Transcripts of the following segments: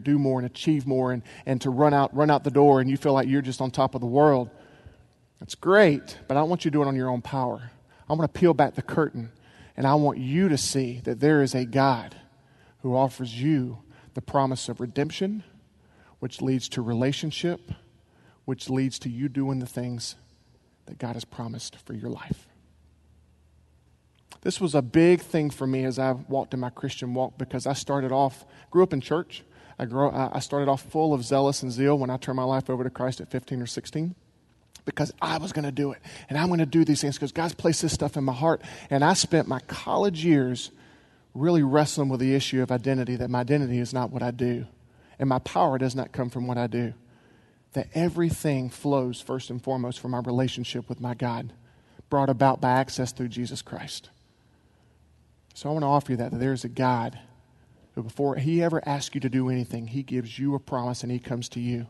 and do more and achieve more and, and to run out, run out the door and you feel like you're just on top of the world. That's great, but I don't want you to do it on your own power. I want to peel back the curtain and I want you to see that there is a God who offers you the promise of redemption, which leads to relationship, which leads to you doing the things that God has promised for your life. This was a big thing for me as I walked in my Christian walk because I started off, grew up in church. I, grew, I started off full of zealous and zeal when I turned my life over to Christ at 15 or 16 because I was going to do it. And I'm going to do these things because God's placed this stuff in my heart. And I spent my college years really wrestling with the issue of identity that my identity is not what I do, and my power does not come from what I do. That everything flows first and foremost from my relationship with my God, brought about by access through Jesus Christ. So I want to offer you that, that there is a God who, before he ever asks you to do anything, he gives you a promise and he comes to you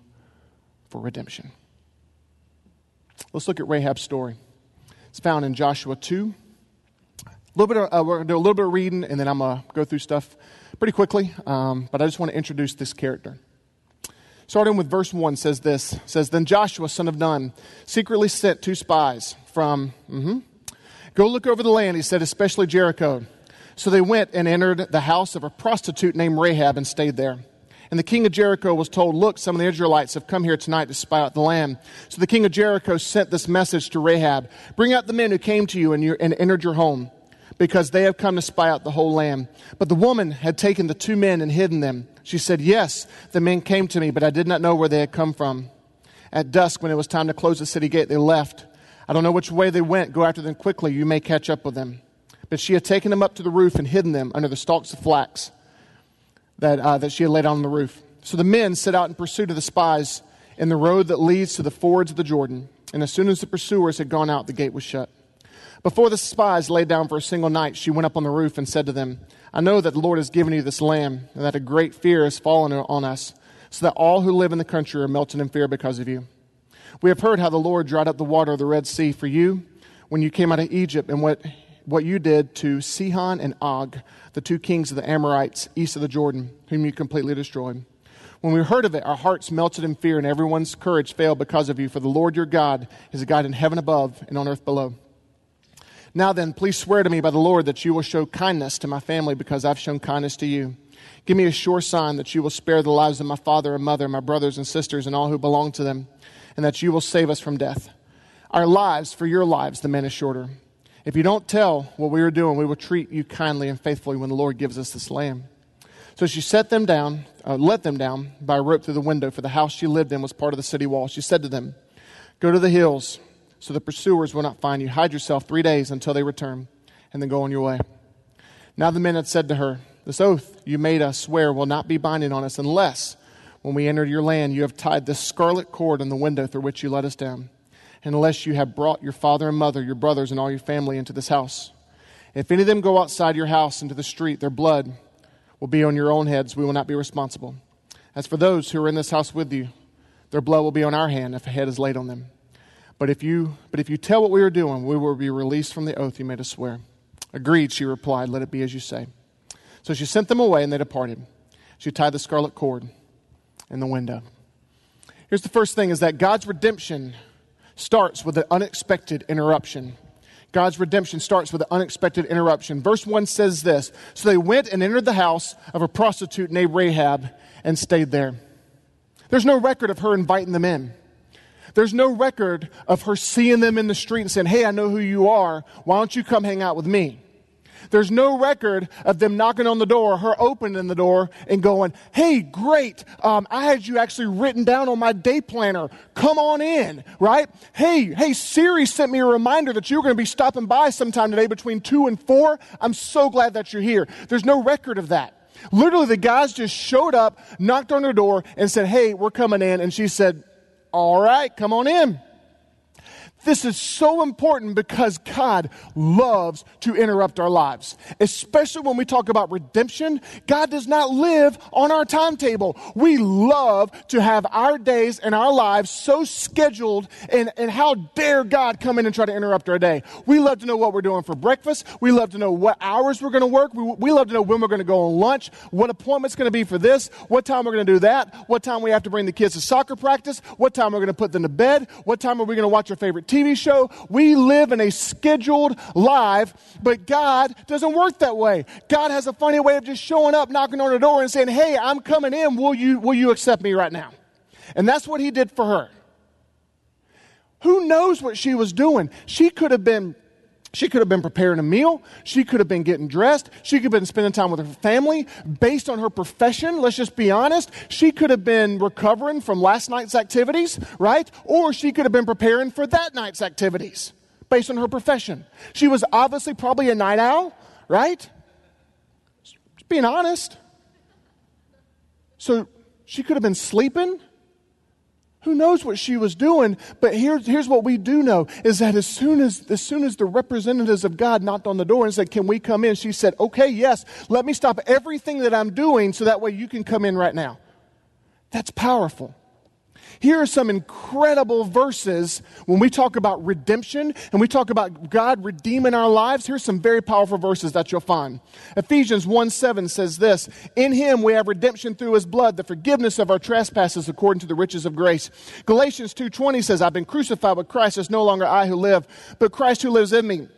for redemption. Let's look at Rahab's story. It's found in Joshua 2. A little bit of, uh, we're going to do a little bit of reading, and then I'm going to go through stuff pretty quickly. Um, but I just want to introduce this character. Starting with verse 1 says this says, Then Joshua, son of Nun, secretly sent two spies from, mm-hmm, go look over the land, he said, especially Jericho. So they went and entered the house of a prostitute named Rahab and stayed there. And the king of Jericho was told, Look, some of the Israelites have come here tonight to spy out the land. So the king of Jericho sent this message to Rahab Bring out the men who came to you and, and entered your home, because they have come to spy out the whole land. But the woman had taken the two men and hidden them. She said, Yes, the men came to me, but I did not know where they had come from. At dusk, when it was time to close the city gate, they left. I don't know which way they went. Go after them quickly. You may catch up with them. But she had taken them up to the roof and hidden them under the stalks of flax that, uh, that she had laid on the roof. So the men set out in pursuit of the spies in the road that leads to the fords of the Jordan. And as soon as the pursuers had gone out, the gate was shut. Before the spies lay down for a single night, she went up on the roof and said to them, I know that the Lord has given you this land, and that a great fear has fallen on us, so that all who live in the country are melted in fear because of you. We have heard how the Lord dried up the water of the Red Sea for you when you came out of Egypt, and what, what you did to Sihon and Og, the two kings of the Amorites east of the Jordan, whom you completely destroyed. When we heard of it, our hearts melted in fear, and everyone's courage failed because of you. For the Lord your God is a God in heaven above and on earth below. Now then, please swear to me by the Lord that you will show kindness to my family because I've shown kindness to you. Give me a sure sign that you will spare the lives of my father and mother, my brothers and sisters, and all who belong to them, and that you will save us from death. Our lives for your lives, the man is shorter. If you don't tell what we are doing, we will treat you kindly and faithfully when the Lord gives us this land. So she set them down, uh, let them down by a rope through the window, for the house she lived in was part of the city wall. She said to them, Go to the hills, so the pursuers will not find you. Hide yourself three days until they return, and then go on your way. Now the men had said to her, This oath you made us swear will not be binding on us unless, when we enter your land, you have tied this scarlet cord in the window through which you let us down unless you have brought your father and mother, your brothers, and all your family into this house. If any of them go outside your house into the street, their blood will be on your own heads. We will not be responsible. As for those who are in this house with you, their blood will be on our hand if a head is laid on them. But if you, but if you tell what we are doing, we will be released from the oath you made us swear. Agreed, she replied. Let it be as you say. So she sent them away, and they departed. She tied the scarlet cord in the window. Here's the first thing is that God's redemption starts with an unexpected interruption. God's redemption starts with an unexpected interruption. Verse 1 says this So they went and entered the house of a prostitute named Rahab and stayed there. There's no record of her inviting them in. There's no record of her seeing them in the street and saying, Hey, I know who you are. Why don't you come hang out with me? There's no record of them knocking on the door, her opening the door and going, Hey, great. Um, I had you actually written down on my day planner. Come on in, right? Hey, hey, Siri sent me a reminder that you're going to be stopping by sometime today between two and four. I'm so glad that you're here. There's no record of that. Literally, the guys just showed up, knocked on her door, and said, Hey, we're coming in. And she said, All right, come on in. This is so important because God loves to interrupt our lives, especially when we talk about redemption. God does not live on our timetable. We love to have our days and our lives so scheduled, and, and how dare God come in and try to interrupt our day? We love to know what we're doing for breakfast. We love to know what hours we're going to work. We, we love to know when we're going to go on lunch, what appointment's going to be for this, what time we're going to do that, what time we have to bring the kids to soccer practice, what time we're going to put them to bed, what time are we going to watch our favorite TV show. We live in a scheduled life, but God doesn't work that way. God has a funny way of just showing up, knocking on the door, and saying, Hey, I'm coming in. Will you, will you accept me right now? And that's what He did for her. Who knows what she was doing? She could have been she could have been preparing a meal. She could have been getting dressed. She could have been spending time with her family. Based on her profession, let's just be honest, she could have been recovering from last night's activities, right? Or she could have been preparing for that night's activities based on her profession. She was obviously probably a night owl, right? Just being honest. So she could have been sleeping. Who knows what she was doing? But here's, here's what we do know is that as soon as, as soon as the representatives of God knocked on the door and said, Can we come in? She said, Okay, yes, let me stop everything that I'm doing so that way you can come in right now. That's powerful. Here are some incredible verses when we talk about redemption and we talk about God redeeming our lives. Here's some very powerful verses that you'll find. Ephesians 1 7 says this In him we have redemption through his blood, the forgiveness of our trespasses according to the riches of grace. Galatians 2.20 says, I've been crucified with Christ. It's no longer I who live, but Christ who lives in me.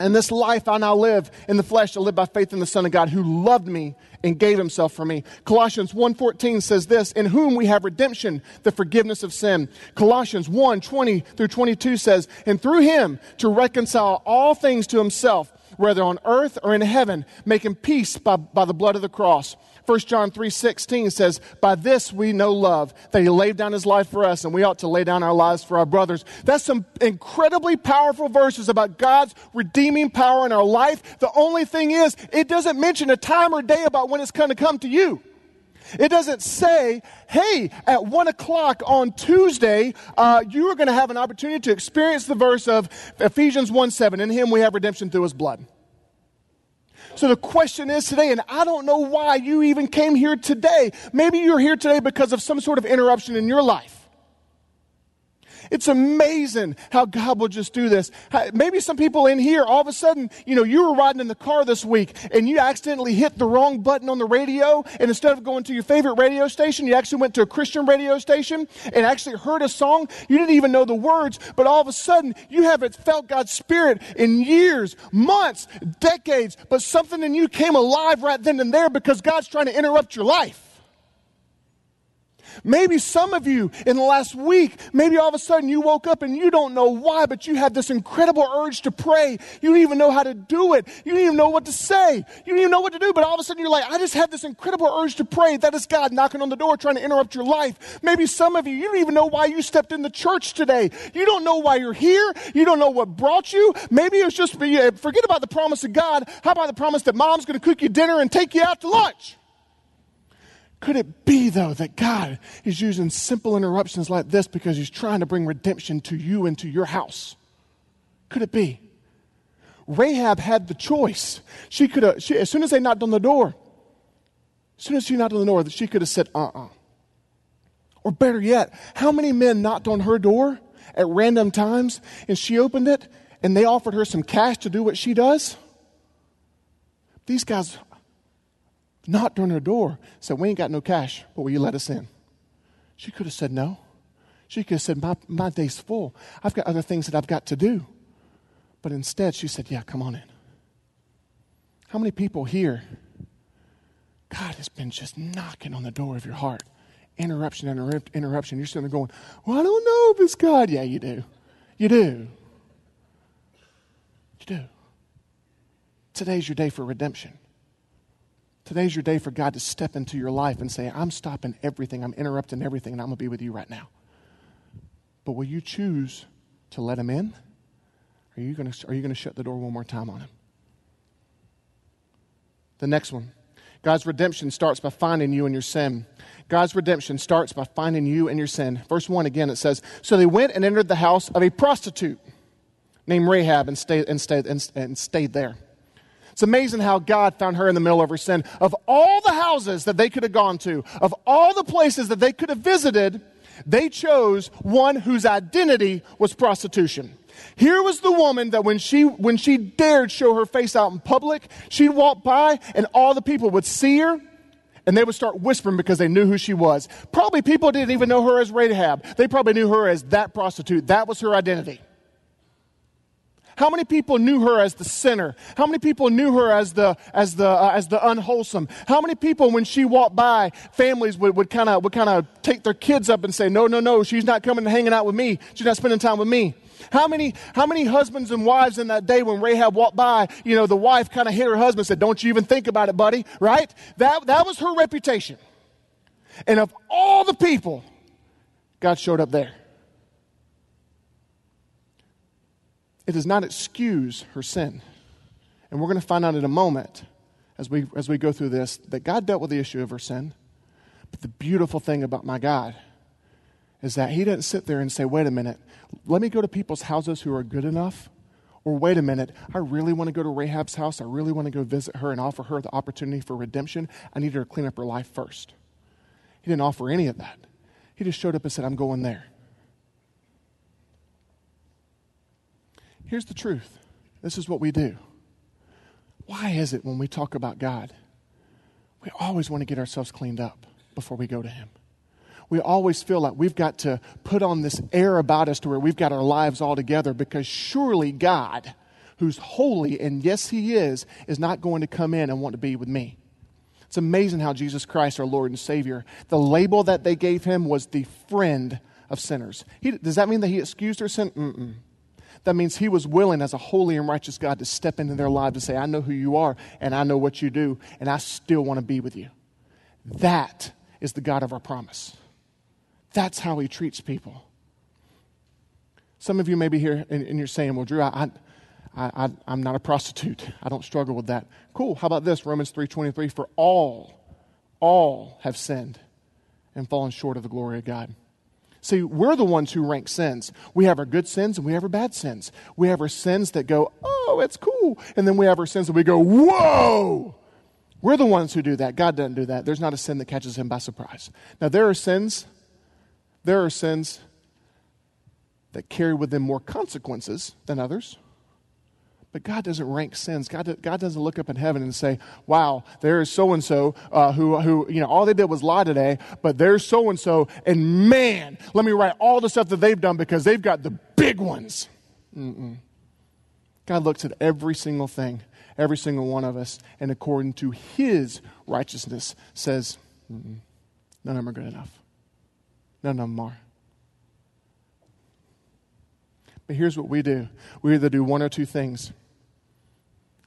And this life I now live in the flesh, I live by faith in the Son of God who loved me and gave himself for me. Colossians 1:14 says this, in whom we have redemption, the forgiveness of sin. Colossians 1:20 through 22 says, and through him to reconcile all things to himself, whether on earth or in heaven, making peace by, by the blood of the cross. 1 John 3:16 says, "By this we know love, that he laid down his life for us and we ought to lay down our lives for our brothers." That's some incredibly powerful verses about God's redeeming power in our life. The only thing is, it doesn't mention a time or day about when it's going to come to you. It doesn't say, hey, at one o'clock on Tuesday, uh, you are going to have an opportunity to experience the verse of Ephesians 1 7. In him we have redemption through his blood. So the question is today, and I don't know why you even came here today. Maybe you're here today because of some sort of interruption in your life. It's amazing how God will just do this. Maybe some people in here, all of a sudden, you know, you were riding in the car this week and you accidentally hit the wrong button on the radio. And instead of going to your favorite radio station, you actually went to a Christian radio station and actually heard a song. You didn't even know the words, but all of a sudden, you haven't felt God's Spirit in years, months, decades, but something in you came alive right then and there because God's trying to interrupt your life. Maybe some of you in the last week, maybe all of a sudden you woke up and you don't know why, but you had this incredible urge to pray. You don't even know how to do it. You don't even know what to say. You don't even know what to do, but all of a sudden you're like, I just had this incredible urge to pray. That is God knocking on the door trying to interrupt your life. Maybe some of you, you don't even know why you stepped in the church today. You don't know why you're here. You don't know what brought you. Maybe it's just, forget about the promise of God. How about the promise that mom's going to cook you dinner and take you out to lunch? Could it be, though, that God is using simple interruptions like this because He's trying to bring redemption to you and to your house? Could it be? Rahab had the choice. She could have, she, as soon as they knocked on the door, as soon as she knocked on the door, she could have said, uh uh-uh. uh Or better yet, how many men knocked on her door at random times and she opened it and they offered her some cash to do what she does? These guys knocked on her door, said, We ain't got no cash, but will you let us in? She could have said no. She could have said, my, my day's full. I've got other things that I've got to do. But instead, she said, Yeah, come on in. How many people here, God has been just knocking on the door of your heart? Interruption, interrupt, interruption. You're sitting there going, Well, I don't know if it's God. Yeah, you do. You do. You do. Today's your day for redemption. Today's your day for God to step into your life and say, I'm stopping everything, I'm interrupting everything, and I'm going to be with you right now. But will you choose to let him in? Are you going to, are you going to shut the door one more time on him? The next one God's redemption starts by finding you in your sin. God's redemption starts by finding you in your sin. Verse 1 again, it says, So they went and entered the house of a prostitute named Rahab and stayed, and stayed, and, and stayed there. It's amazing how God found her in the middle of her sin. Of all the houses that they could have gone to, of all the places that they could have visited, they chose one whose identity was prostitution. Here was the woman that when she, when she dared show her face out in public, she'd walk by and all the people would see her and they would start whispering because they knew who she was. Probably people didn't even know her as Rahab. They probably knew her as that prostitute. That was her identity. How many people knew her as the sinner? How many people knew her as the, as the, uh, as the unwholesome? How many people, when she walked by, families would, would kind of would kind of take their kids up and say, no, no, no, she's not coming and hanging out with me. She's not spending time with me. How many, how many husbands and wives in that day when Rahab walked by, you know, the wife kind of hit her husband and said, don't you even think about it, buddy, right? That, that was her reputation. And of all the people, God showed up there. It does not excuse her sin. And we're going to find out in a moment as we, as we go through this that God dealt with the issue of her sin. But the beautiful thing about my God is that He didn't sit there and say, wait a minute, let me go to people's houses who are good enough. Or wait a minute, I really want to go to Rahab's house. I really want to go visit her and offer her the opportunity for redemption. I need her to clean up her life first. He didn't offer any of that. He just showed up and said, I'm going there. Here's the truth this is what we do. Why is it when we talk about God, we always want to get ourselves cleaned up before we go to Him? We always feel like we've got to put on this air about us to where we've got our lives all together because surely God, who's holy, and yes, He is, is not going to come in and want to be with me. It's amazing how Jesus Christ, our Lord and Savior, the label that they gave him was the friend of sinners. He, does that mean that he excused their sin? Mm-mm. That means he was willing, as a holy and righteous God, to step into their lives and say, I know who you are, and I know what you do, and I still want to be with you. That is the God of our promise. That's how he treats people. Some of you may be here and, and you're saying, Well, Drew, I, I, I, I'm not a prostitute. I don't struggle with that. Cool. How about this? Romans 3.23, For all, all have sinned and fallen short of the glory of God. See, we're the ones who rank sins. We have our good sins and we have our bad sins. We have our sins that go, oh, it's cool. And then we have our sins that we go, whoa. We're the ones who do that. God doesn't do that. There's not a sin that catches him by surprise. Now, there are sins, there are sins that carry with them more consequences than others. But God doesn't rank sins. God, God doesn't look up in heaven and say, wow, there's so and so uh, who, who, you know, all they did was lie today, but there's so and so, and man, let me write all the stuff that they've done because they've got the big ones. Mm-mm. God looks at every single thing, every single one of us, and according to his righteousness says, none of them are good enough. None of them are. But here's what we do we either do one or two things.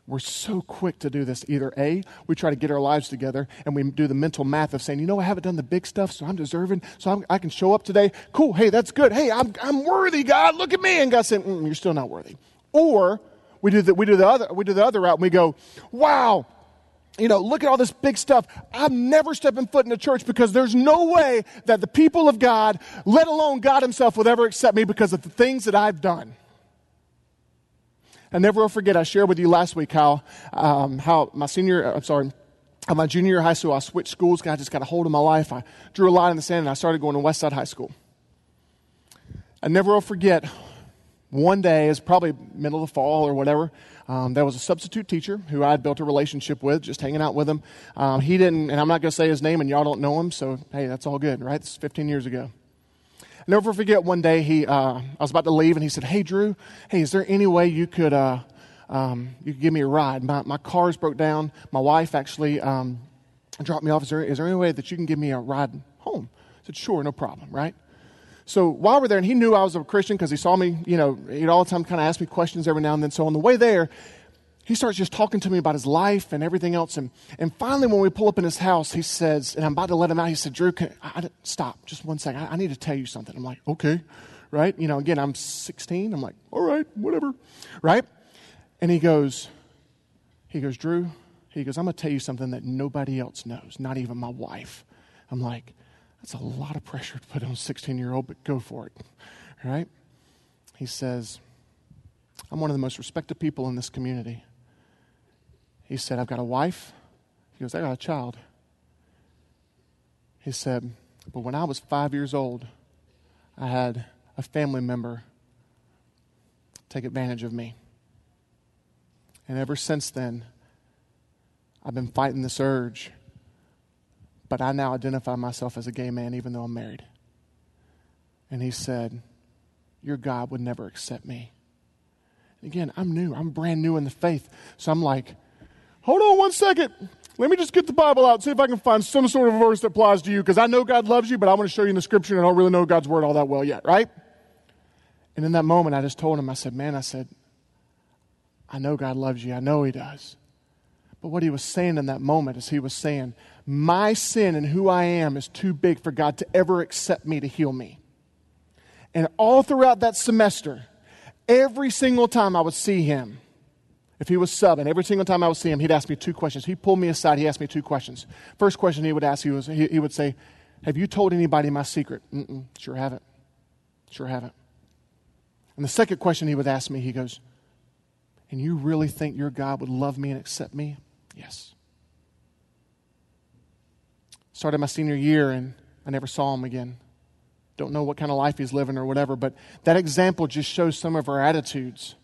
We're so quick to do this. Either A, we try to get our lives together and we do the mental math of saying, you know, I haven't done the big stuff, so I'm deserving, so I'm, i can show up today. Cool, hey, that's good. Hey, I'm, I'm worthy, God. Look at me. And God said, mm, you're still not worthy. Or we do, the, we, do the other, we do the other route and we go, wow, you know, look at all this big stuff. I'm never stepping foot in a church because there's no way that the people of God, let alone God Himself, would ever accept me because of the things that I've done. I never will forget, I shared with you last week how, um, how my senior, uh, I'm sorry, my junior high school, I switched schools. God just got a hold of my life. I drew a line in the sand and I started going to Westside High School. I never will forget, one day, it's probably middle of the fall or whatever, um, there was a substitute teacher who I had built a relationship with, just hanging out with him. Um, he didn't, and I'm not going to say his name, and y'all don't know him, so hey, that's all good, right? This is 15 years ago. I'll never forget one day he, uh, I was about to leave and he said, Hey, Drew, hey, is there any way you could, uh, um, you could give me a ride? My, my car's broke down. My wife actually um, dropped me off. Is there, is there any way that you can give me a ride home? I said, Sure, no problem, right? So while we're there, and he knew I was a Christian because he saw me, you know, he'd all the time kind of ask me questions every now and then. So on the way there, he starts just talking to me about his life and everything else. And, and finally, when we pull up in his house, he says, and I'm about to let him out, he said, Drew, can, I, I, stop just one second. I, I need to tell you something. I'm like, okay, right? You know, again, I'm 16. I'm like, all right, whatever, right? And he goes, he goes, Drew, He goes, I'm going to tell you something that nobody else knows, not even my wife. I'm like, that's a lot of pressure to put on a 16 year old, but go for it. Right? He says, I'm one of the most respected people in this community. He said, I've got a wife. He goes, I got a child. He said, But when I was five years old, I had a family member take advantage of me. And ever since then, I've been fighting this urge. But I now identify myself as a gay man, even though I'm married. And he said, Your God would never accept me. And again, I'm new. I'm brand new in the faith. So I'm like, Hold on one second. Let me just get the Bible out see if I can find some sort of verse that applies to you because I know God loves you, but I want to show you in the scripture and I don't really know God's word all that well yet, right? And in that moment, I just told him, I said, Man, I said, I know God loves you. I know He does. But what he was saying in that moment is he was saying, My sin and who I am is too big for God to ever accept me to heal me. And all throughout that semester, every single time I would see him, if he was subbing, every single time I would see him, he'd ask me two questions. He pulled me aside, he asked me two questions. First question he would ask, he, was, he, he would say, Have you told anybody my secret? Mm-mm, sure haven't. Sure haven't. And the second question he would ask me, he goes, And you really think your God would love me and accept me? Yes. Started my senior year and I never saw him again. Don't know what kind of life he's living or whatever, but that example just shows some of our attitudes.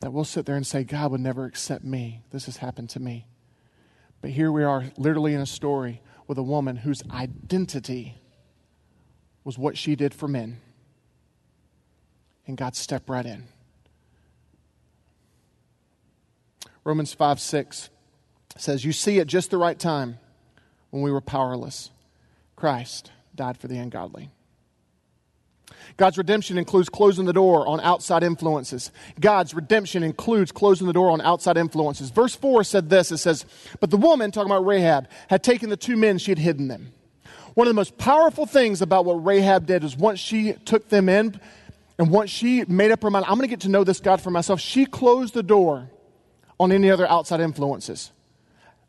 That we'll sit there and say, God would never accept me. This has happened to me. But here we are, literally in a story with a woman whose identity was what she did for men. And God stepped right in. Romans 5 6 says, You see, at just the right time, when we were powerless, Christ died for the ungodly. God's redemption includes closing the door on outside influences. God's redemption includes closing the door on outside influences. Verse 4 said this it says, But the woman, talking about Rahab, had taken the two men, she had hidden them. One of the most powerful things about what Rahab did is once she took them in and once she made up her mind, I'm going to get to know this God for myself, she closed the door on any other outside influences.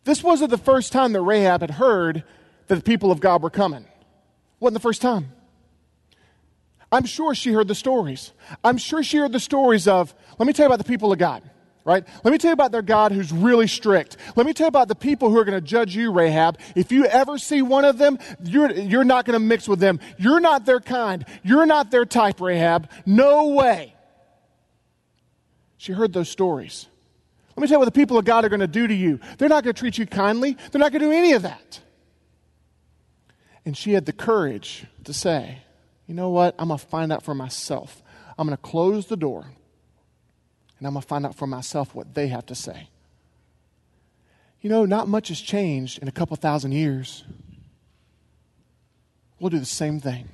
This wasn't the first time that Rahab had heard that the people of God were coming. Wasn't the first time. I'm sure she heard the stories. I'm sure she heard the stories of, let me tell you about the people of God, right? Let me tell you about their God who's really strict. Let me tell you about the people who are going to judge you, Rahab. If you ever see one of them, you're, you're not going to mix with them. You're not their kind. You're not their type, Rahab. No way. She heard those stories. Let me tell you what the people of God are going to do to you. They're not going to treat you kindly, they're not going to do any of that. And she had the courage to say, you know what? I'm going to find out for myself. I'm going to close the door and I'm going to find out for myself what they have to say. You know, not much has changed in a couple thousand years. We'll do the same thing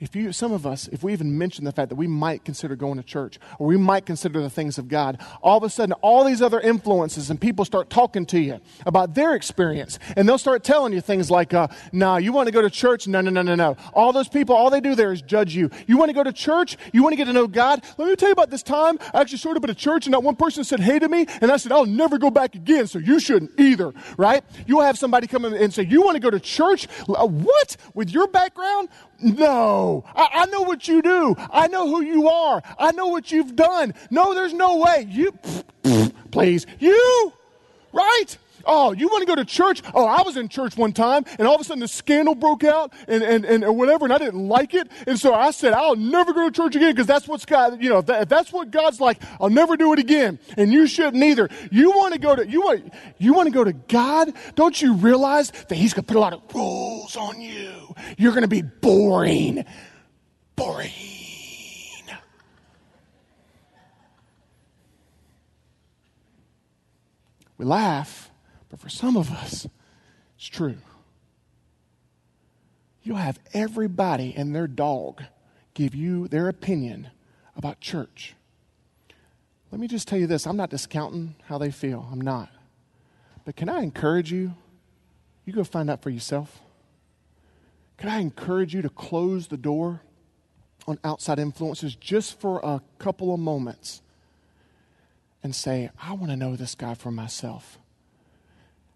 if you, some of us, if we even mention the fact that we might consider going to church or we might consider the things of God, all of a sudden all these other influences and people start talking to you about their experience. And they'll start telling you things like, uh, nah, you want to go to church? No, no, no, no, no. All those people, all they do there is judge you. You want to go to church? You want to get to know God? Let me tell you about this time. I actually showed up at a church and that one person said hey to me and I said, I'll never go back again. So you shouldn't either, right? You'll have somebody come in and say, you want to go to church? Uh, what? With your background? No, I, I, know what you do. I know who you are. I know what you've done. No, there's no way. You, please, you, right? Oh, you want to go to church? Oh, I was in church one time, and all of a sudden the scandal broke out and, and, and whatever, and I didn't like it. And so I said, I'll never go to church again because that's what's God, you know, if, that, if that's what God's like, I'll never do it again. And you shouldn't either. You want to go to, you want, you want to go to God? Don't you realize that He's going to put a lot of rules on you? You're going to be boring. Boring. We laugh but for some of us, it's true. You'll have everybody and their dog give you their opinion about church. Let me just tell you this I'm not discounting how they feel. I'm not. But can I encourage you? You go find out for yourself. Can I encourage you to close the door on outside influences just for a couple of moments and say, I want to know this guy for myself?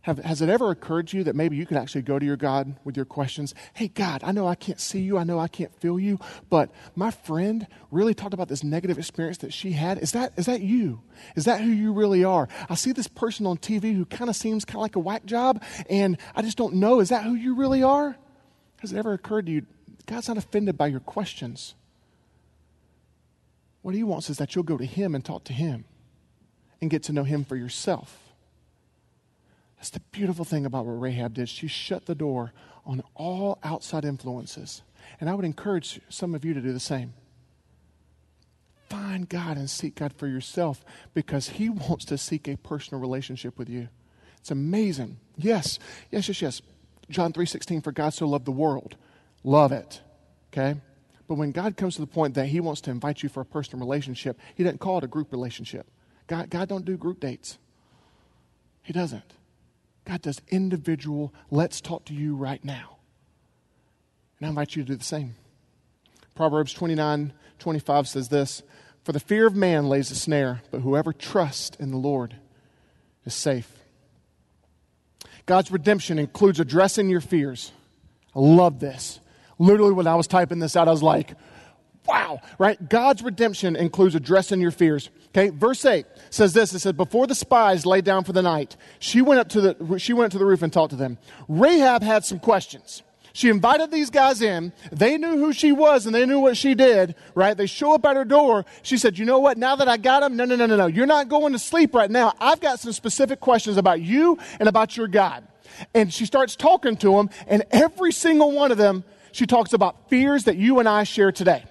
Have, has it ever occurred to you that maybe you could actually go to your God with your questions? Hey, God, I know I can't see you. I know I can't feel you, but my friend really talked about this negative experience that she had. Is that, is that you? Is that who you really are? I see this person on TV who kind of seems kind of like a whack job, and I just don't know. Is that who you really are? Has it ever occurred to you? God's not offended by your questions. What he wants is that you'll go to him and talk to him and get to know him for yourself. That's the beautiful thing about what Rahab did. She shut the door on all outside influences. And I would encourage some of you to do the same. Find God and seek God for yourself because He wants to seek a personal relationship with you. It's amazing. Yes, yes, yes, yes. John 3:16 for God so loved the world. Love it. Okay? But when God comes to the point that He wants to invite you for a personal relationship, He doesn't call it a group relationship. God, God don't do group dates. He doesn't. God does individual, let's talk to you right now. And I invite you to do the same. Proverbs 29 25 says this For the fear of man lays a snare, but whoever trusts in the Lord is safe. God's redemption includes addressing your fears. I love this. Literally, when I was typing this out, I was like, wow, right? God's redemption includes addressing your fears. Okay, verse 8 says this it says, Before the spies lay down for the night, she went up to the, she went up to the roof and talked to them. Rahab had some questions. She invited these guys in. They knew who she was and they knew what she did, right? They show up at her door. She said, You know what? Now that I got them, no, no, no, no, no. You're not going to sleep right now. I've got some specific questions about you and about your God. And she starts talking to them, and every single one of them, she talks about fears that you and I share today.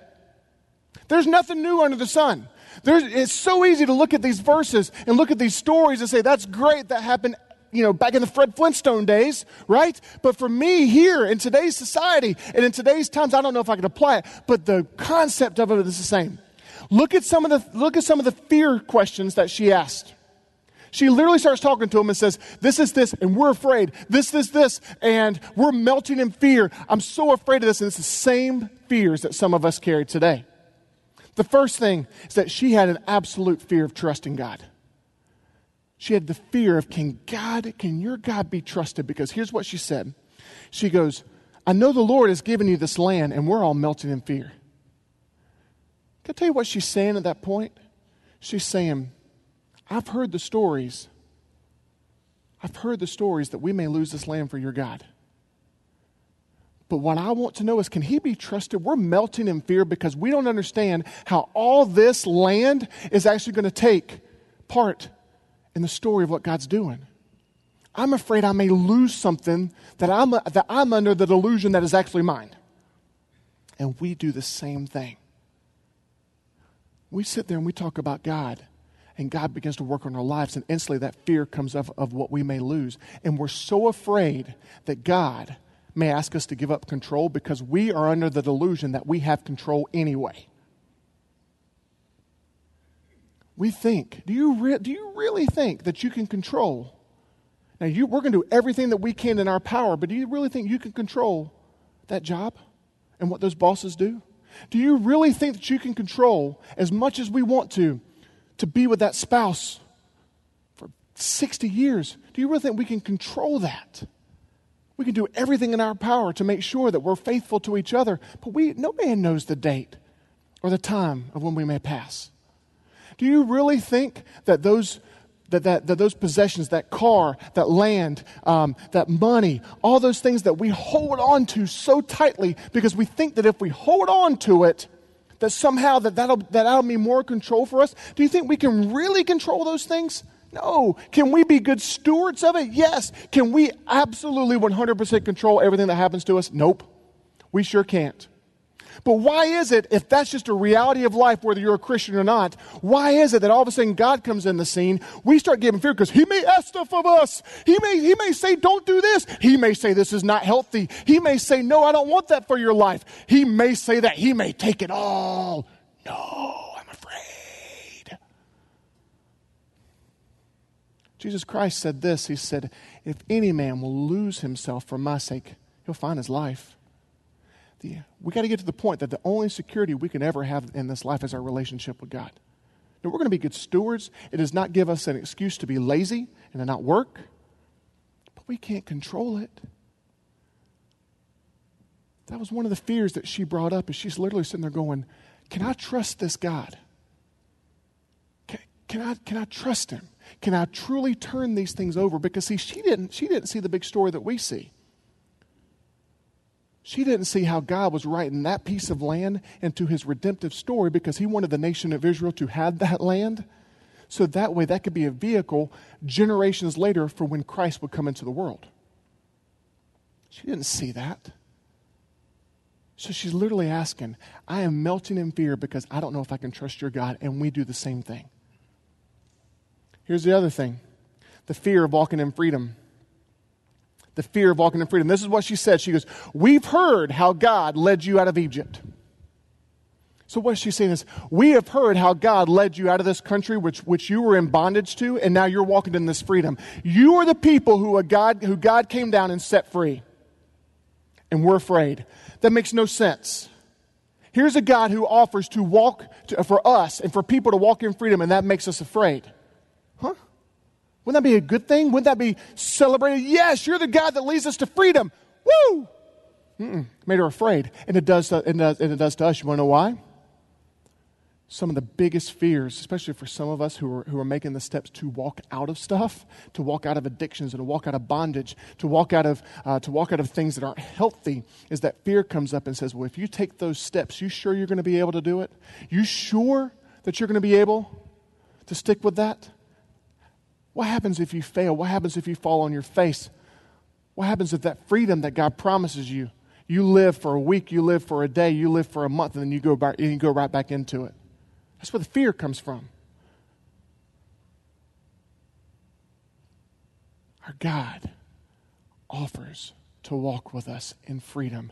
There's nothing new under the sun. There's, it's so easy to look at these verses and look at these stories and say, that's great, that happened you know, back in the Fred Flintstone days, right? But for me here in today's society and in today's times, I don't know if I can apply it, but the concept of it is the same. Look at some of the, look at some of the fear questions that she asked. She literally starts talking to him and says, This is this, and we're afraid. This, this, this, and we're melting in fear. I'm so afraid of this. And it's the same fears that some of us carry today. The first thing is that she had an absolute fear of trusting God. She had the fear of, can God, can your God be trusted? Because here's what she said. She goes, I know the Lord has given you this land, and we're all melting in fear. Can I tell you what she's saying at that point? She's saying, I've heard the stories. I've heard the stories that we may lose this land for your God. But what I want to know is can he be trusted? We're melting in fear because we don't understand how all this land is actually going to take part in the story of what God's doing. I'm afraid I may lose something that I'm, that I'm under the delusion that is actually mine. And we do the same thing. We sit there and we talk about God, and God begins to work on our lives, and instantly that fear comes up of what we may lose. And we're so afraid that God may ask us to give up control because we are under the delusion that we have control anyway. We think, do you, re- do you really think that you can control? Now, you, we're going to do everything that we can in our power, but do you really think you can control that job and what those bosses do? Do you really think that you can control as much as we want to, to be with that spouse for 60 years? Do you really think we can control that? We can do everything in our power to make sure that we're faithful to each other, but we, no man knows the date or the time of when we may pass. Do you really think that those, that, that, that those possessions, that car, that land, um, that money, all those things that we hold on to so tightly because we think that if we hold on to it, that somehow that that'll, that that'll be more control for us? Do you think we can really control those things? No. Can we be good stewards of it? Yes. Can we absolutely 100% control everything that happens to us? Nope. We sure can't. But why is it, if that's just a reality of life, whether you're a Christian or not, why is it that all of a sudden God comes in the scene, we start giving fear because He may ask stuff of us. He may, he may say, don't do this. He may say, this is not healthy. He may say, no, I don't want that for your life. He may say that. He may take it all. No. Jesus Christ said this He said, If any man will lose himself for my sake, he'll find his life. The, we got to get to the point that the only security we can ever have in this life is our relationship with God. And we're going to be good stewards. It does not give us an excuse to be lazy and to not work, but we can't control it. That was one of the fears that she brought up, is she's literally sitting there going, Can I trust this God? Can, can, I, can I trust him? Can I truly turn these things over? Because see, she didn't, she didn't see the big story that we see. She didn't see how God was writing that piece of land into his redemptive story because he wanted the nation of Israel to have that land. So that way, that could be a vehicle generations later for when Christ would come into the world. She didn't see that. So she's literally asking, I am melting in fear because I don't know if I can trust your God. And we do the same thing. Here's the other thing the fear of walking in freedom. The fear of walking in freedom. This is what she said. She goes, We've heard how God led you out of Egypt. So what she's saying is, we have heard how God led you out of this country which, which you were in bondage to, and now you're walking in this freedom. You are the people who, God, who God came down and set free. And we're afraid. That makes no sense. Here's a God who offers to walk to, for us and for people to walk in freedom, and that makes us afraid. Wouldn't that be a good thing? Wouldn't that be celebrated? Yes, you're the God that leads us to freedom. Woo! Mm-mm. Made her afraid. And it, does, and, it does, and it does to us. You want to know why? Some of the biggest fears, especially for some of us who are, who are making the steps to walk out of stuff, to walk out of addictions, and to walk out of bondage, to walk out of, uh, to walk out of things that aren't healthy, is that fear comes up and says, Well, if you take those steps, you sure you're going to be able to do it? You sure that you're going to be able to stick with that? What happens if you fail? What happens if you fall on your face? What happens if that freedom that God promises you, you live for a week, you live for a day, you live for a month, and then you go, back, you go right back into it? That's where the fear comes from. Our God offers to walk with us in freedom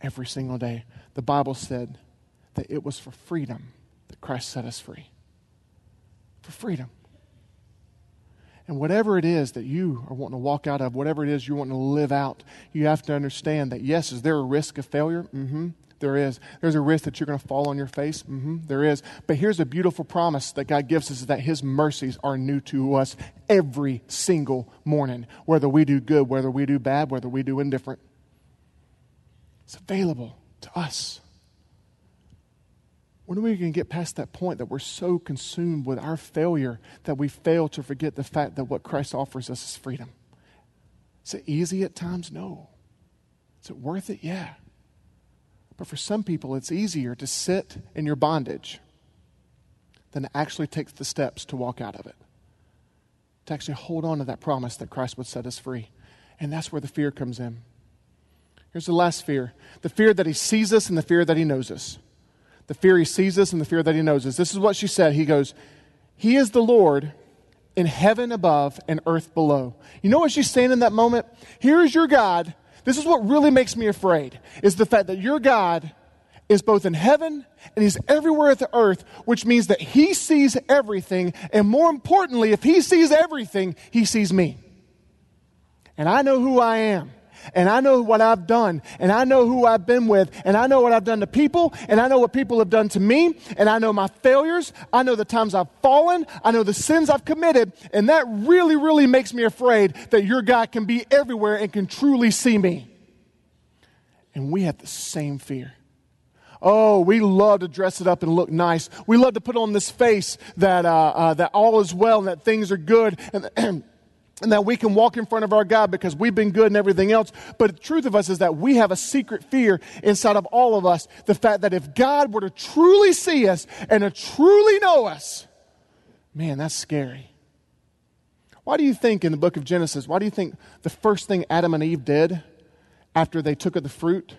every single day. The Bible said that it was for freedom that Christ set us free. For freedom. And whatever it is that you are wanting to walk out of, whatever it is you're wanting to live out, you have to understand that yes, is there a risk of failure? Mm-hmm. There is. There's a risk that you're going to fall on your face. Mm-hmm. There is. But here's a beautiful promise that God gives us is that His mercies are new to us every single morning, whether we do good, whether we do bad, whether we do indifferent. It's available to us. When are we going to get past that point that we're so consumed with our failure that we fail to forget the fact that what Christ offers us is freedom? Is it easy at times? No. Is it worth it? Yeah. But for some people, it's easier to sit in your bondage than to actually take the steps to walk out of it, to actually hold on to that promise that Christ would set us free. And that's where the fear comes in. Here's the last fear the fear that He sees us and the fear that He knows us the fear he sees us and the fear that he knows us. This is what she said. He goes, He is the Lord in heaven above and earth below. You know what she's saying in that moment? Here is your God. This is what really makes me afraid is the fact that your God is both in heaven and he's everywhere at the earth, which means that he sees everything. And more importantly, if he sees everything, he sees me. And I know who I am and I know what I've done, and I know who I've been with, and I know what I've done to people, and I know what people have done to me, and I know my failures, I know the times I've fallen, I know the sins I've committed, and that really, really makes me afraid that your God can be everywhere and can truly see me. And we have the same fear. Oh, we love to dress it up and look nice. We love to put on this face that, uh, uh, that all is well and that things are good. And, and that we can walk in front of our God because we've been good and everything else. But the truth of us is that we have a secret fear inside of all of us. The fact that if God were to truly see us and to truly know us, man, that's scary. Why do you think in the book of Genesis, why do you think the first thing Adam and Eve did after they took of the fruit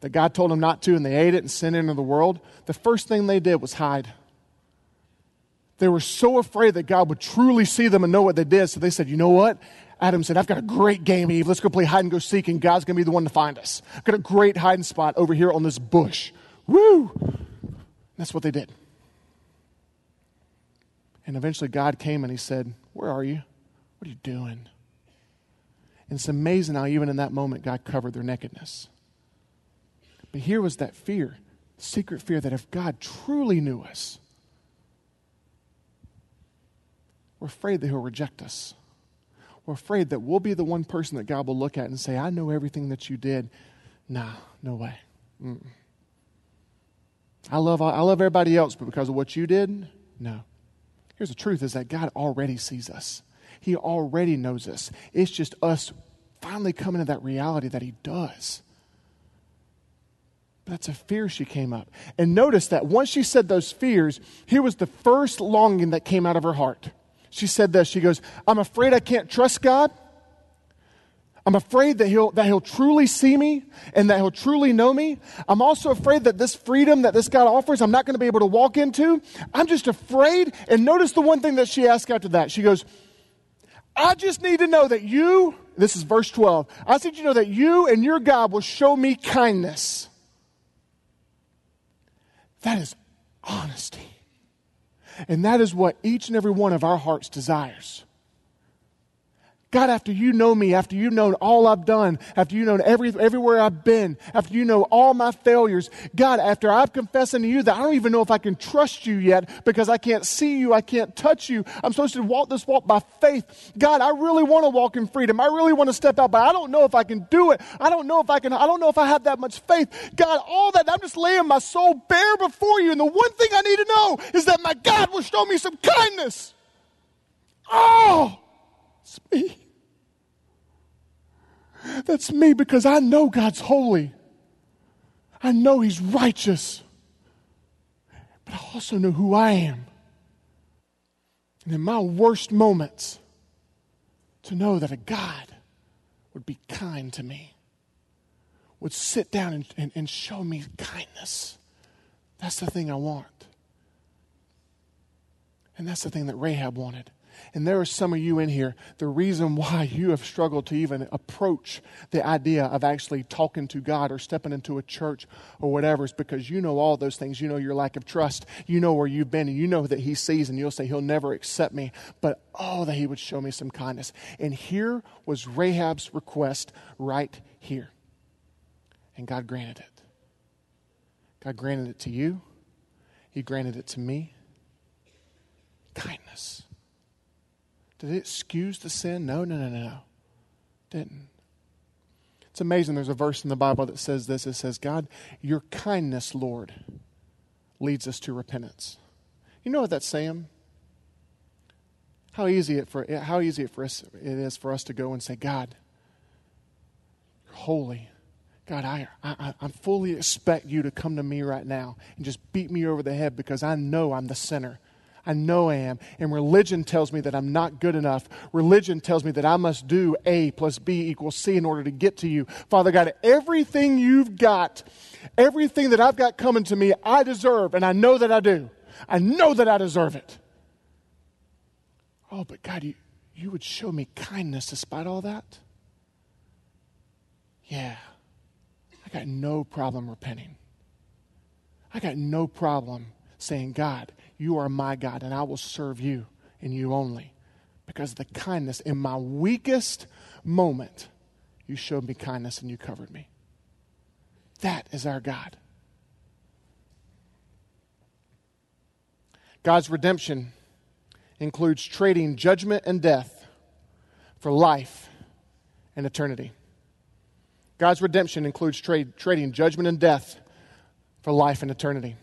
that God told them not to and they ate it and sent it into the world? The first thing they did was hide. They were so afraid that God would truly see them and know what they did. So they said, you know what? Adam said, I've got a great game, Eve. Let's go play hide and go seek, and God's going to be the one to find us. I've got a great hiding spot over here on this bush. Woo! That's what they did. And eventually God came and he said, Where are you? What are you doing? And it's amazing how, even in that moment, God covered their nakedness. But here was that fear, secret fear that if God truly knew us, we're afraid that He'll reject us. We're afraid that we'll be the one person that God will look at and say, I know everything that you did. Nah, no way. Mm-mm. I love, I love everybody else, but because of what you did, no. Here's the truth is that God already sees us. He already knows us. It's just us finally coming to that reality that He does. But that's a fear she came up. And notice that once she said those fears, here was the first longing that came out of her heart. She said this She goes, I'm afraid I can't trust God. I'm afraid that he'll, that he'll truly see me and that he'll truly know me. I'm also afraid that this freedom that this God offers, I'm not going to be able to walk into. I'm just afraid. And notice the one thing that she asked after that. She goes, I just need to know that you, this is verse 12, I need you to know that you and your God will show me kindness. That is honesty. And that is what each and every one of our hearts desires. God, after you know me, after you've known all I've done, after you know every, everywhere I've been, after you know all my failures, God, after I've confessed unto you that I don't even know if I can trust you yet because I can't see you, I can't touch you. I'm supposed to walk this walk by faith. God, I really want to walk in freedom. I really want to step out, but I don't know if I can do it. I don't know if I can, I don't know if I have that much faith. God, all that, I'm just laying my soul bare before you. And the one thing I need to know is that my God will show me some kindness. Oh, it's me. That's me because I know God's holy. I know He's righteous. But I also know who I am. And in my worst moments, to know that a God would be kind to me, would sit down and, and, and show me kindness. That's the thing I want. And that's the thing that Rahab wanted. And there are some of you in here, the reason why you have struggled to even approach the idea of actually talking to God or stepping into a church or whatever is because you know all those things. You know your lack of trust. You know where you've been, and you know that He sees, and you'll say, He'll never accept me. But oh, that He would show me some kindness. And here was Rahab's request right here. And God granted it. God granted it to you, He granted it to me. Kindness. Did it excuse the sin? No, no, no, no, no. Didn't. It's amazing. There's a verse in the Bible that says this. It says, God, your kindness, Lord, leads us to repentance. You know what that's saying? How easy it for how easy it for us it is for us to go and say, God, you're holy. God, I, I, I fully expect you to come to me right now and just beat me over the head because I know I'm the sinner. I know I am. And religion tells me that I'm not good enough. Religion tells me that I must do A plus B equals C in order to get to you. Father God, everything you've got, everything that I've got coming to me, I deserve, and I know that I do. I know that I deserve it. Oh, but God, you, you would show me kindness despite all that? Yeah. I got no problem repenting. I got no problem saying, God, you are my God, and I will serve you and you only. Because of the kindness in my weakest moment, you showed me kindness and you covered me. That is our God. God's redemption includes trading judgment and death for life and eternity. God's redemption includes trade, trading judgment and death for life and eternity.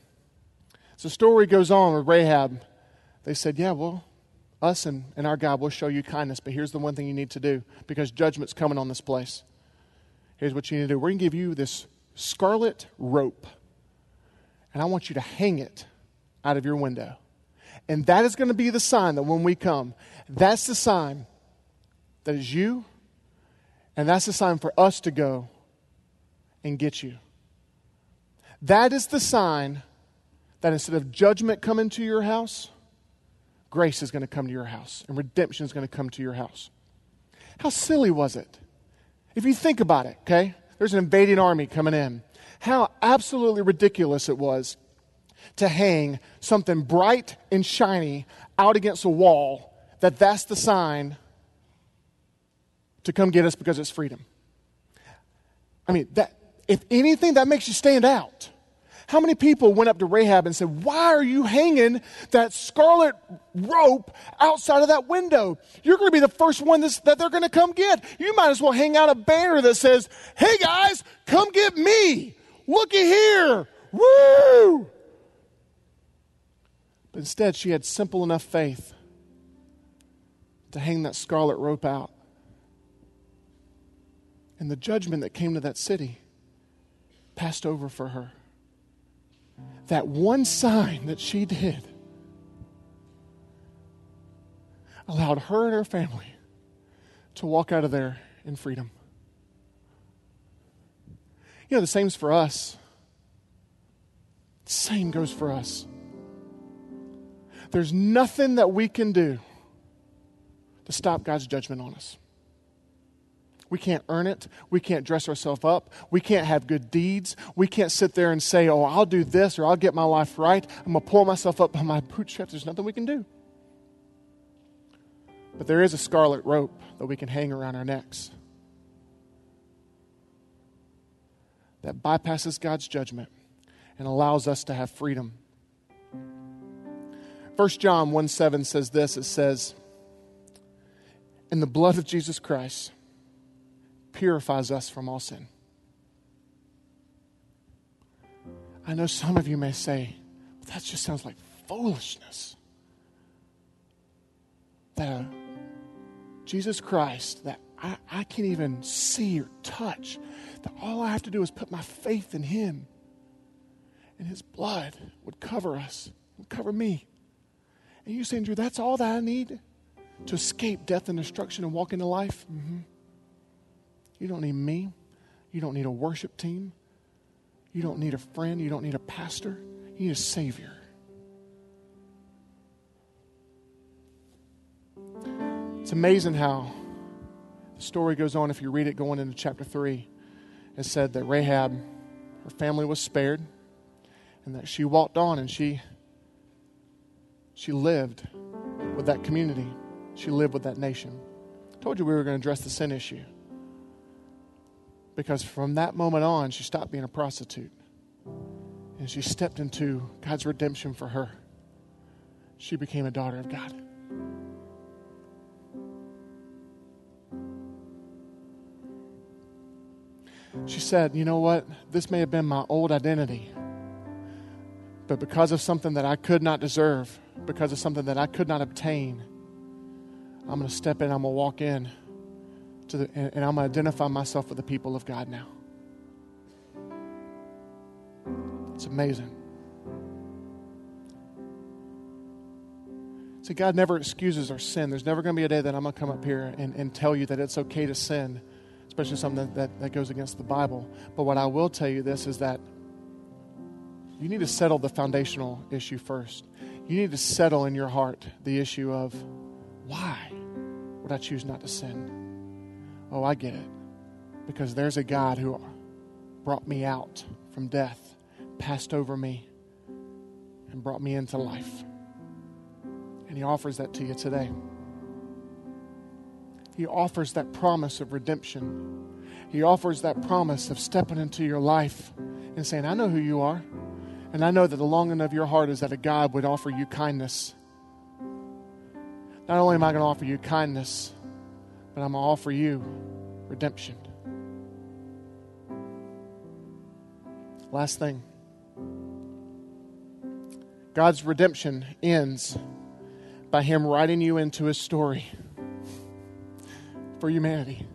So the story goes on with Rahab. They said, Yeah, well, us and, and our God will show you kindness, but here's the one thing you need to do because judgment's coming on this place. Here's what you need to do we're going to give you this scarlet rope, and I want you to hang it out of your window. And that is going to be the sign that when we come, that's the sign that is you, and that's the sign for us to go and get you. That is the sign that instead of judgment coming to your house, grace is going to come to your house and redemption is going to come to your house. How silly was it? If you think about it, okay? There's an invading army coming in. How absolutely ridiculous it was to hang something bright and shiny out against a wall that that's the sign to come get us because it's freedom. I mean, that if anything that makes you stand out. How many people went up to Rahab and said, Why are you hanging that scarlet rope outside of that window? You're going to be the first one that they're going to come get. You might as well hang out a banner that says, Hey guys, come get me. Looky here. Woo! But instead, she had simple enough faith to hang that scarlet rope out. And the judgment that came to that city passed over for her. That one sign that she did allowed her and her family to walk out of there in freedom. You know, the same's for us. Same goes for us. There's nothing that we can do to stop God's judgment on us. We can't earn it. We can't dress ourselves up. We can't have good deeds. We can't sit there and say, oh, I'll do this or I'll get my life right. I'm going to pull myself up by my bootstraps. There's nothing we can do. But there is a scarlet rope that we can hang around our necks that bypasses God's judgment and allows us to have freedom. 1 John 1 7 says this it says, In the blood of Jesus Christ purifies us from all sin. I know some of you may say, that just sounds like foolishness. That uh, Jesus Christ, that I, I can't even see or touch, that all I have to do is put my faith in Him, and His blood would cover us, would cover me. And you say, Andrew, that's all that I need to escape death and destruction and walk into life? Mm-hmm. You don't need me. You don't need a worship team. You don't need a friend. You don't need a pastor. You need a Savior. It's amazing how the story goes on if you read it going into chapter 3. It said that Rahab, her family was spared, and that she walked on and she she lived with that community. She lived with that nation. I told you we were going to address the sin issue. Because from that moment on, she stopped being a prostitute. And she stepped into God's redemption for her. She became a daughter of God. She said, You know what? This may have been my old identity. But because of something that I could not deserve, because of something that I could not obtain, I'm going to step in, I'm going to walk in to the, and, and I'm going to identify myself with the people of God now. It's amazing. See, God never excuses our sin. There's never going to be a day that I'm going to come up here and, and tell you that it's okay to sin, especially something that, that, that goes against the Bible. But what I will tell you this is that you need to settle the foundational issue first. You need to settle in your heart the issue of why would I choose not to sin? Oh, I get it. Because there's a God who brought me out from death, passed over me, and brought me into life. And He offers that to you today. He offers that promise of redemption. He offers that promise of stepping into your life and saying, I know who you are. And I know that the longing of your heart is that a God would offer you kindness. Not only am I going to offer you kindness, but I'm going to offer you redemption. Last thing God's redemption ends by Him writing you into His story for humanity.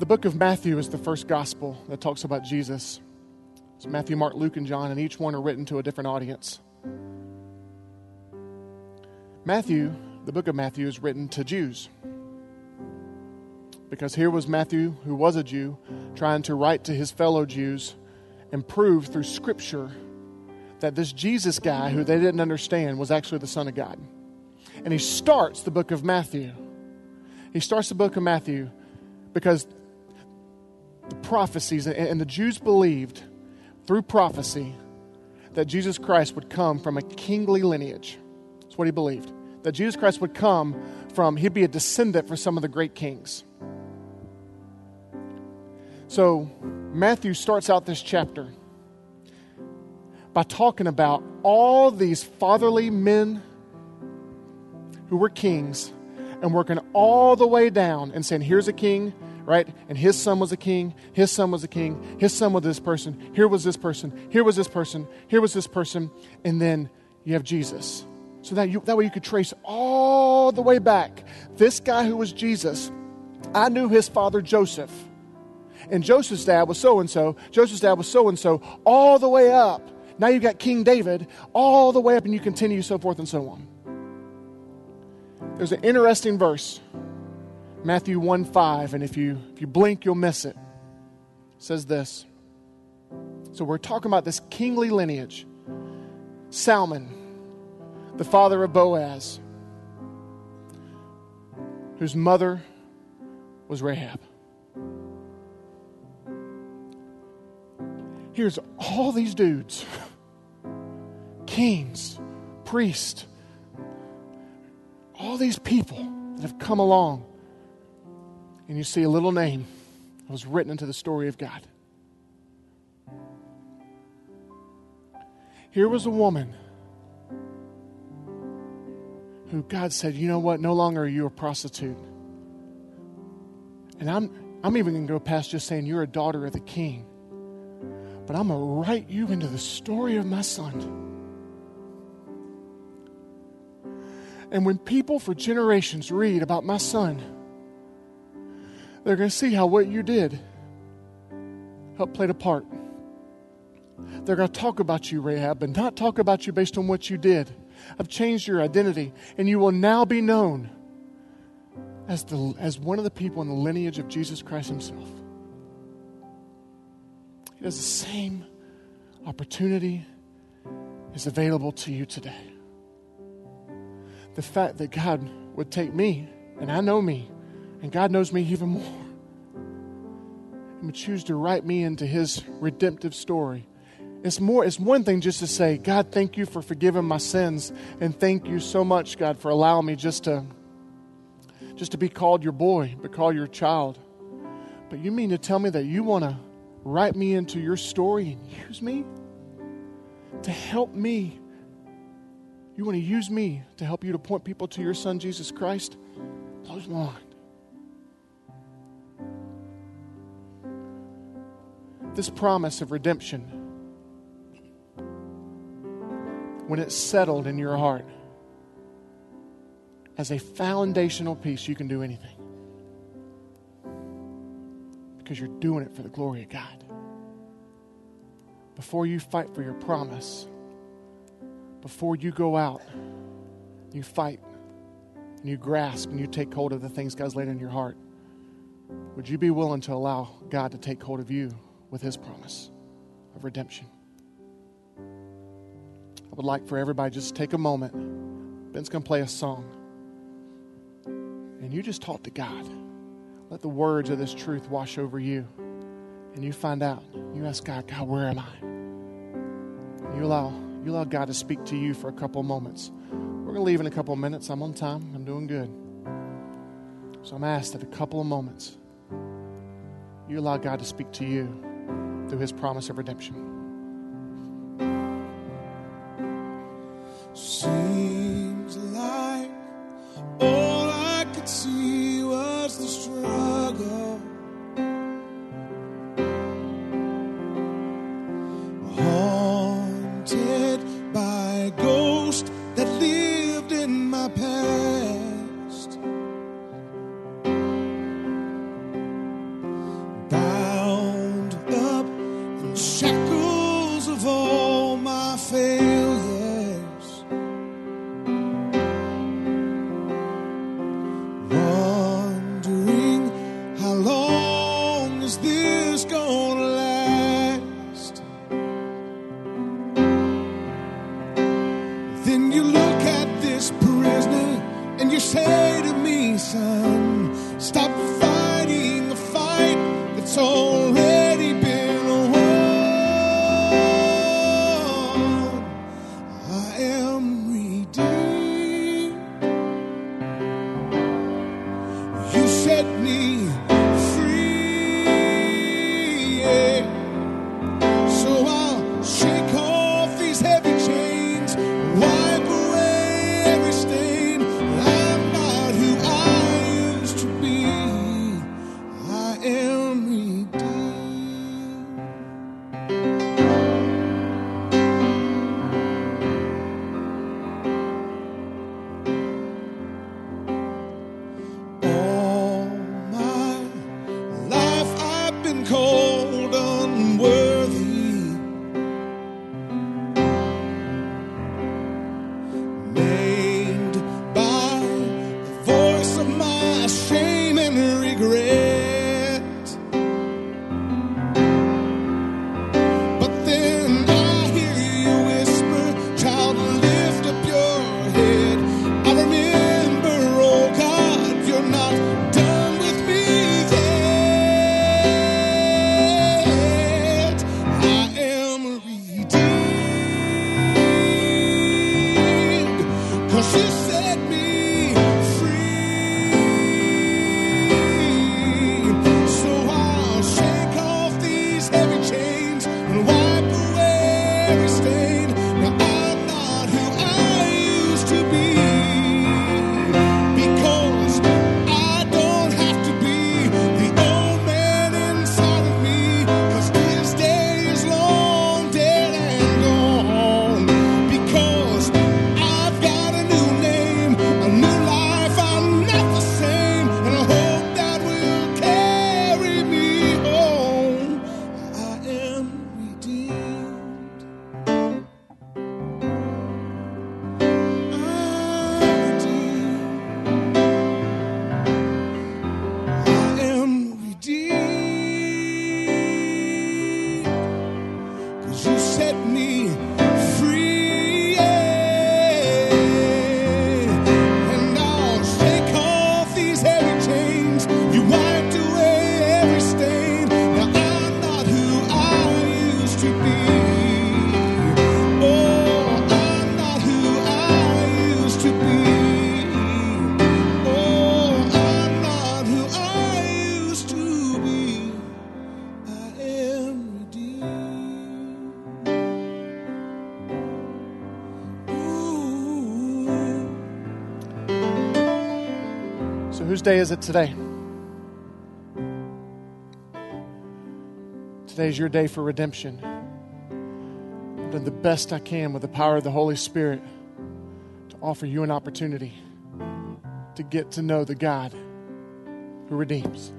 The book of Matthew is the first gospel that talks about Jesus. It's Matthew, Mark, Luke, and John, and each one are written to a different audience. Matthew the book of Matthew is written to Jews. Because here was Matthew, who was a Jew, trying to write to his fellow Jews and prove through Scripture that this Jesus guy, who they didn't understand, was actually the Son of God. And he starts the book of Matthew. He starts the book of Matthew because the prophecies, and the Jews believed through prophecy that Jesus Christ would come from a kingly lineage. That's what he believed that Jesus Christ would come from, he'd be a descendant for some of the great kings. So Matthew starts out this chapter by talking about all these fatherly men who were kings and working all the way down and saying, Here's a king, right? And his son was a king, his son was a king, his son was this person, here was this person, here was this person, here was this person, and then you have Jesus. So that, you, that way you could trace all the way back. This guy who was Jesus, I knew his father Joseph. And Joseph's dad was so and so. Joseph's dad was so and so, all the way up. Now you've got King David, all the way up, and you continue so forth and so on. There's an interesting verse, Matthew 1 5, and if you, if you blink, you'll miss it. it. says this. So we're talking about this kingly lineage. Salmon, the father of Boaz, whose mother was Rahab. Here's all these dudes kings, priests, all these people that have come along. And you see a little name that was written into the story of God. Here was a woman who God said, You know what? No longer are you a prostitute. And I'm, I'm even going to go past just saying you're a daughter of the king. But I'm going to write you into the story of my son. And when people for generations read about my son, they're going to see how what you did helped played a part. They're going to talk about you, Rahab, but not talk about you based on what you did. I've changed your identity, and you will now be known as, the, as one of the people in the lineage of Jesus Christ Himself. He has the same opportunity is available to you today. The fact that God would take me, and I know me, and God knows me even more, and would choose to write me into His redemptive story. It's more, it's one thing just to say, God, thank you for forgiving my sins, and thank you so much, God, for allowing me just to just to be called your boy, be called your child. But you mean to tell me that you want to write me into your story and use me to help me? You want to use me to help you to point people to your son, Jesus Christ? Blows my mind. This promise of redemption, when it's settled in your heart, as a foundational piece, you can do anything. Because you're doing it for the glory of God. Before you fight for your promise, before you go out, you fight and you grasp and you take hold of the things God's laid in your heart. Would you be willing to allow God to take hold of you with His promise of redemption? I would like for everybody just take a moment. Ben's going to play a song and you just talk to God. Let the words of this truth wash over you. And you find out. You ask God, God, where am I? You allow, you allow God to speak to you for a couple moments. We're going to leave in a couple of minutes. I'm on time. I'm doing good. So I'm asked that a couple of moments, you allow God to speak to you through his promise of redemption. Day is it today? Today's your day for redemption. I've done the best I can with the power of the Holy Spirit to offer you an opportunity to get to know the God who redeems.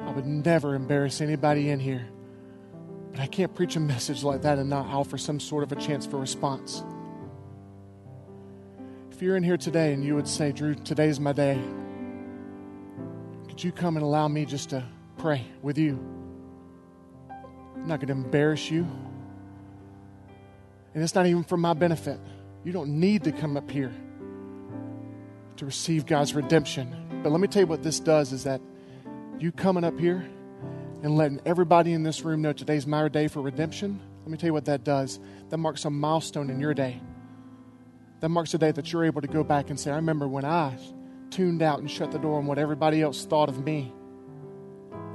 I would never embarrass anybody in here, but I can't preach a message like that and not offer some sort of a chance for response. If you're in here today and you would say, Drew, today's my day, could you come and allow me just to pray with you? I'm not going to embarrass you. And it's not even for my benefit. You don't need to come up here to receive God's redemption. But let me tell you what this does is that you coming up here and letting everybody in this room know today's my day for redemption. Let me tell you what that does. That marks a milestone in your day. That marks a day that you're able to go back and say, I remember when I tuned out and shut the door on what everybody else thought of me.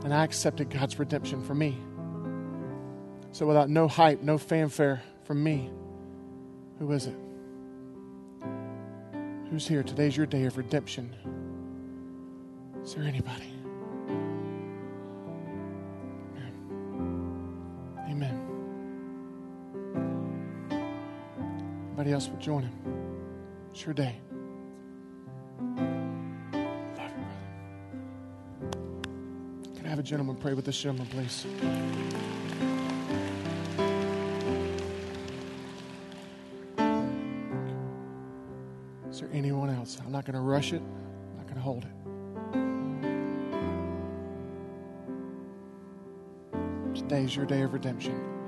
And I accepted God's redemption for me. So, without no hype, no fanfare from me, who is it? Who's here? Today's your day of redemption. Is there anybody? Amen. Anybody else would join him? It's your day. Have a gentleman pray with this gentleman, please? Is there anyone else? I'm not going to rush it. I'm not going to hold it. Today's your day of redemption.